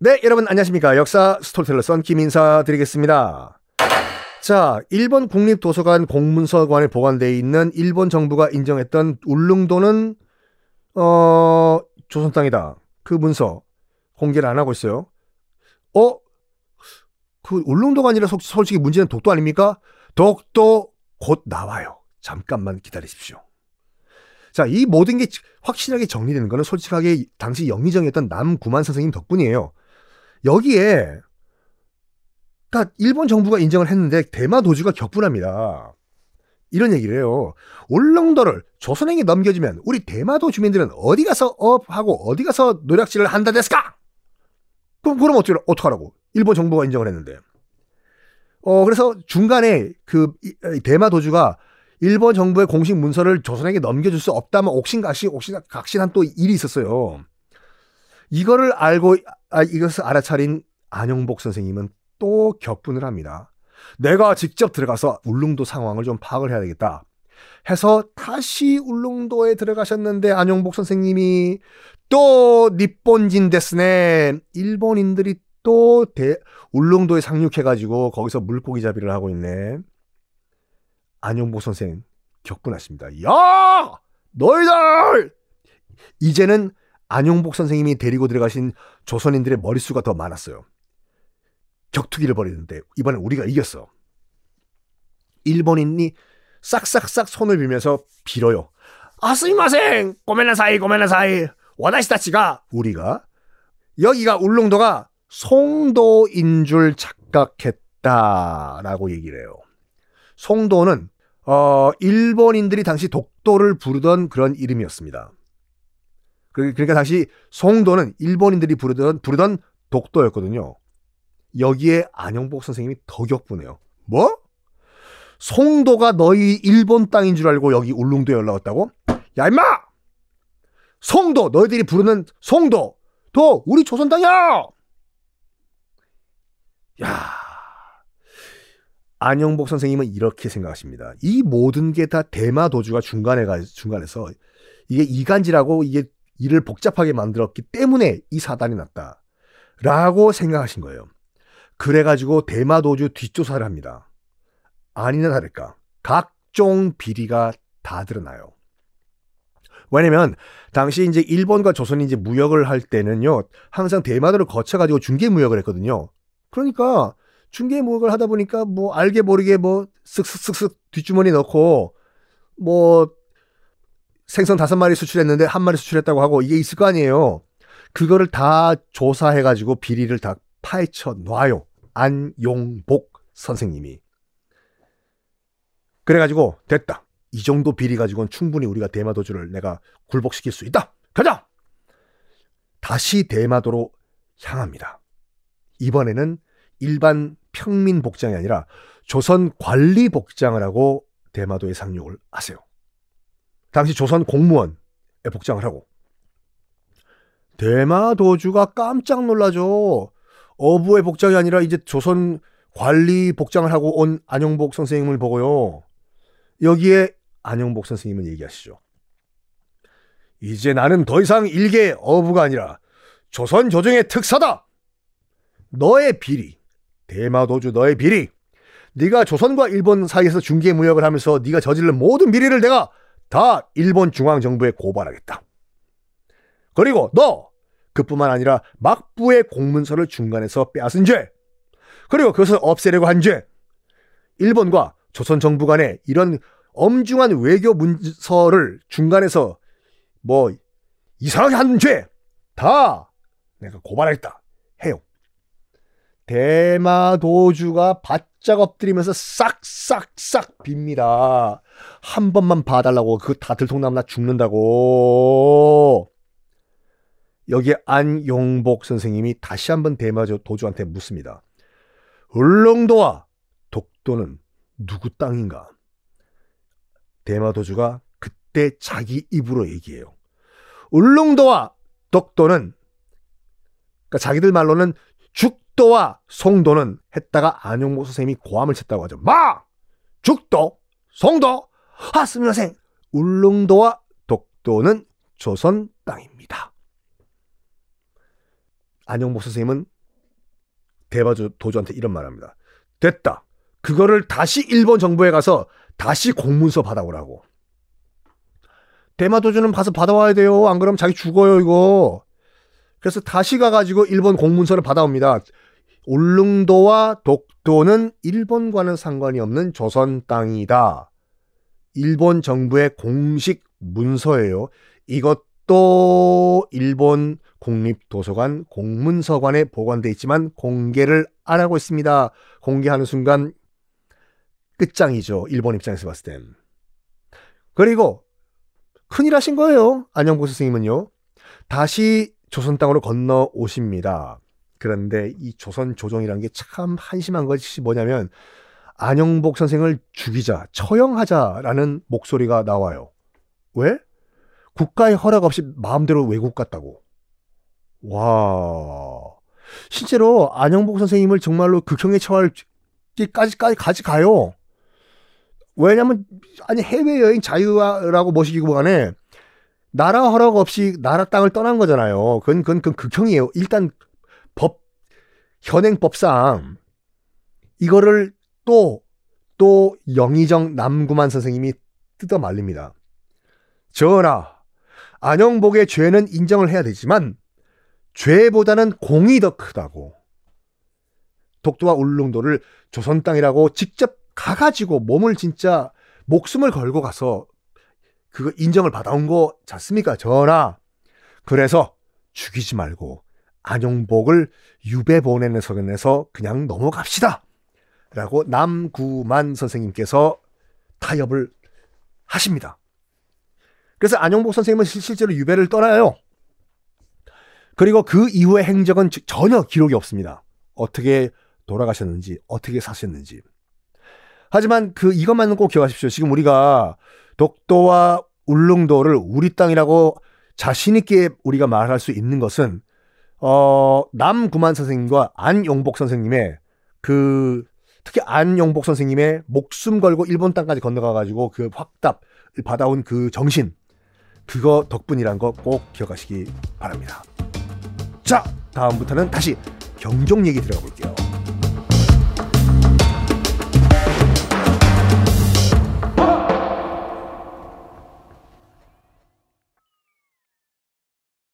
네, 여러분 안녕하십니까. 역사 스토리텔러 썬킴 인사 드리겠습니다. 자, 일본 국립도서관 공문서관에 보관되어 있는 일본 정부가 인정했던 울릉도는 어 조선 땅이다. 그 문서 공개를 안 하고 있어요. 어? 그 울릉도가 아니라 솔직히 문제는 독도 아닙니까? 독도 곧 나와요. 잠깐만 기다리십시오. 자, 이 모든 게 확실하게 정리되는 거는 솔직하게 당시 영의정이었던 남구만 선생님 덕분이에요. 여기에 그러니까 일본 정부가 인정을 했는데 대마 도주가 격분합니다. 이런 얘기를 해요. 울릉도를 조선에게 넘겨주면 우리 대마도 주민들은 어디 가서 업하고 어디 가서 노략질을 한다 됐을까? 그럼 그럼 어떻게 어떡하라고? 일본 정부가 인정을 했는데. 어 그래서 중간에 그 대마 도주가 일본 정부의 공식 문서를 조선에게 넘겨줄 수 없다면 옥신각신 옥신각신한 또 일이 있었어요. 이거를 알고 아, 이것을 알아차린 안영복 선생님은 또 격분을 합니다. 내가 직접 들어가서 울릉도 상황을 좀 파악을 해야 되겠다. 해서 다시 울릉도에 들어가셨는데 안영복 선생님이 또 니폰진 데스네 일본인들이 또 대, 울릉도에 상륙해가지고 거기서 물고기 잡이를 하고 있네. 안영복 선생 격분하십니다. 야! 너희들! 이제는 안용복 선생님이 데리고 들어가신 조선인들의 머릿수가 더 많았어요. 격투기를 벌이는데 이번엔 우리가 이겼어. 일본인이 싹싹싹 손을 빌면서 빌어요. 아스미마생 고메나사이 고메나사이 와다시다치가 우리가 여기가 울릉도가 송도인 줄 착각했다라고 얘기를 해요. 송도는 어 일본인들이 당시 독도를 부르던 그런 이름이었습니다. 그, 그러니까 당시 송도는 일본인들이 부르던, 부르던 독도였거든요. 여기에 안영복 선생님이 더 격분해요. 뭐? 송도가 너희 일본 땅인 줄 알고 여기 울릉도에 올라왔다고? 야, 임마! 송도! 너희들이 부르는 송도! 도! 우리 조선 땅이야! 야 안영복 선생님은 이렇게 생각하십니다. 이 모든 게 다 대마 도주가 중간에 가, 중간에서 이게 이간질하고 이게 일을 복잡하게 만들었기 때문에 이 사단이 났다. 라고 생각하신 거예요. 그래가지고 대마도주 뒷조사를 합니다. 아니나 다를까. 각종 비리가 다 드러나요. 왜냐면 당시 이제 일본과 조선이 이제 무역을 할 때는요. 항상 대마도를 거쳐 가지고 중개 무역을 했거든요. 그러니까 중개 무역을 하다 보니까 뭐 알게 모르게 뭐 쓱쓱쓱쓱 뒷주머니 넣고 뭐 생선 다섯 마리 수출했는데 한 마리 수출했다고 하고 이게 있을 거 아니에요. 그거를 다 조사해가지고 비리를 다 파헤쳐 놔요. 안용복 선생님이. 그래가지고 됐다. 이 정도 비리 가지고는 충분히 우리가 대마도주를 내가 굴복시킬 수 있다. 가자! 다시 대마도로 향합니다. 이번에는 일반 평민 복장이 아니라 조선 관리 복장을 하고 대마도에 상륙을 하세요. 당시 조선 공무원에 복장을 하고 대마도주가 깜짝 놀라죠. 어부의 복장이 아니라 이제 조선 관리 복장을 하고 온 안영복 선생님을 보고요. 여기에 안영복 선생님은 얘기하시죠. 이제 나는 더 이상 일개 어부가 아니라 조선 조정의 특사다. 너의 비리, 대마도주 너의 비리, 네가 조선과 일본 사이에서 중개 무역을 하면서 네가 저지른 모든 비리를 내가 다 일본 중앙정부에 고발하겠다. 그리고 너 그뿐만 아니라 막부의 공문서를 중간에서 빼앗은 죄 그리고 그것을 없애려고 한 죄. 일본과 조선 정부 간에 이런 엄중한 외교 문서를 중간에서 뭐 이상하게 한 죄 다 내가 고발했다 해요. 대마도주가 바짝 엎드리면서 싹싹싹 빕니다. 한 번만 봐달라고 그거 다 들통나면 나 죽는다고. 여기에 안용복 선생님이 다시 한번 대마도주한테 묻습니다. 울릉도와 독도는 누구 땅인가? 대마도주가 그때 자기 입으로 얘기해요. 울릉도와 독도는 그러니까 자기들 말로는 죽 도와 송도는 했다가 안용복 선생님이 고함을 쳤다고 하죠. 마! 죽도? 송도? 아, 스미마생! 울릉도와 독도는 조선 땅입니다. 안용복 선생님은 대바주 도주한테 이런 말 합니다. 됐다. 그거를 다시 일본 정부에 가서 다시 공문서 받아오라고. 대마도주는 가서 받아와야 돼요. 안 그러면 자기 죽어요, 이거. 그래서 다시 가가지고 일본 공문서를 받아옵니다. 울릉도와 독도는 일본과는 상관이 없는 조선 땅이다. 일본 정부의 공식 문서예요. 이것도 일본 국립도서관 공문서관에 보관돼 있지만 공개를 안 하고 있습니다. 공개하는 순간 끝장이죠. 일본 입장에서 봤을 땐. 그리고 큰일 하신 거예요. 안영보 선생님은요. 다시 조선 땅으로 건너 오십니다. 그런데 이 조선 조정이라는 게참 한심한 것이 뭐냐면 안영복 선생을 죽이자, 처형하자라는 목소리가 나와요. 왜? 국가의 허락 없이 마음대로 외국 갔다고. 와. 실제로 안영복 선생님을 정말로 극형에 처할 까지 까지 가지 가요. 왜냐면 아니 해외 여행 자유라고 모시기보다는 나라 허락 없이 나라 땅을 떠난 거잖아요. 그건 그건, 그건 극형이에요. 일단 법 현행법상 이거를 또 또 영의정 남구만 선생님이 뜯어 말립니다. 전하, 안영복의 죄는 인정을 해야 되지만 죄보다는 공이 더 크다고. 독도와 울릉도를 조선 땅이라고 직접 가가지고 몸을 진짜 목숨을 걸고 가서 그거 인정을 받아온 거 잤습니까? 전하. 그래서 죽이지 말고 안용복을 유배 보내는 서견에서 그냥 넘어갑시다. 라고 남구만 선생님께서 타협을 하십니다. 그래서 안용복 선생님은 실제로 유배를 떠나요. 그리고 그 이후의 행적은 전혀 기록이 없습니다. 어떻게 돌아가셨는지, 어떻게 사셨는지. 하지만 그 이것만은 꼭 기억하십시오. 지금 우리가 독도와 울릉도를 우리 땅이라고 자신있게 우리가 말할 수 있는 것은, 어, 남구만 선생님과 안용복 선생님의 그 특히 안용복 선생님의 목숨 걸고 일본 땅까지 건너가가지고 그 확답 받아온 그 정신 그거 덕분이란 거 꼭 기억하시기 바랍니다. 자 다음부터는 다시 경종 얘기 들어가 볼게요.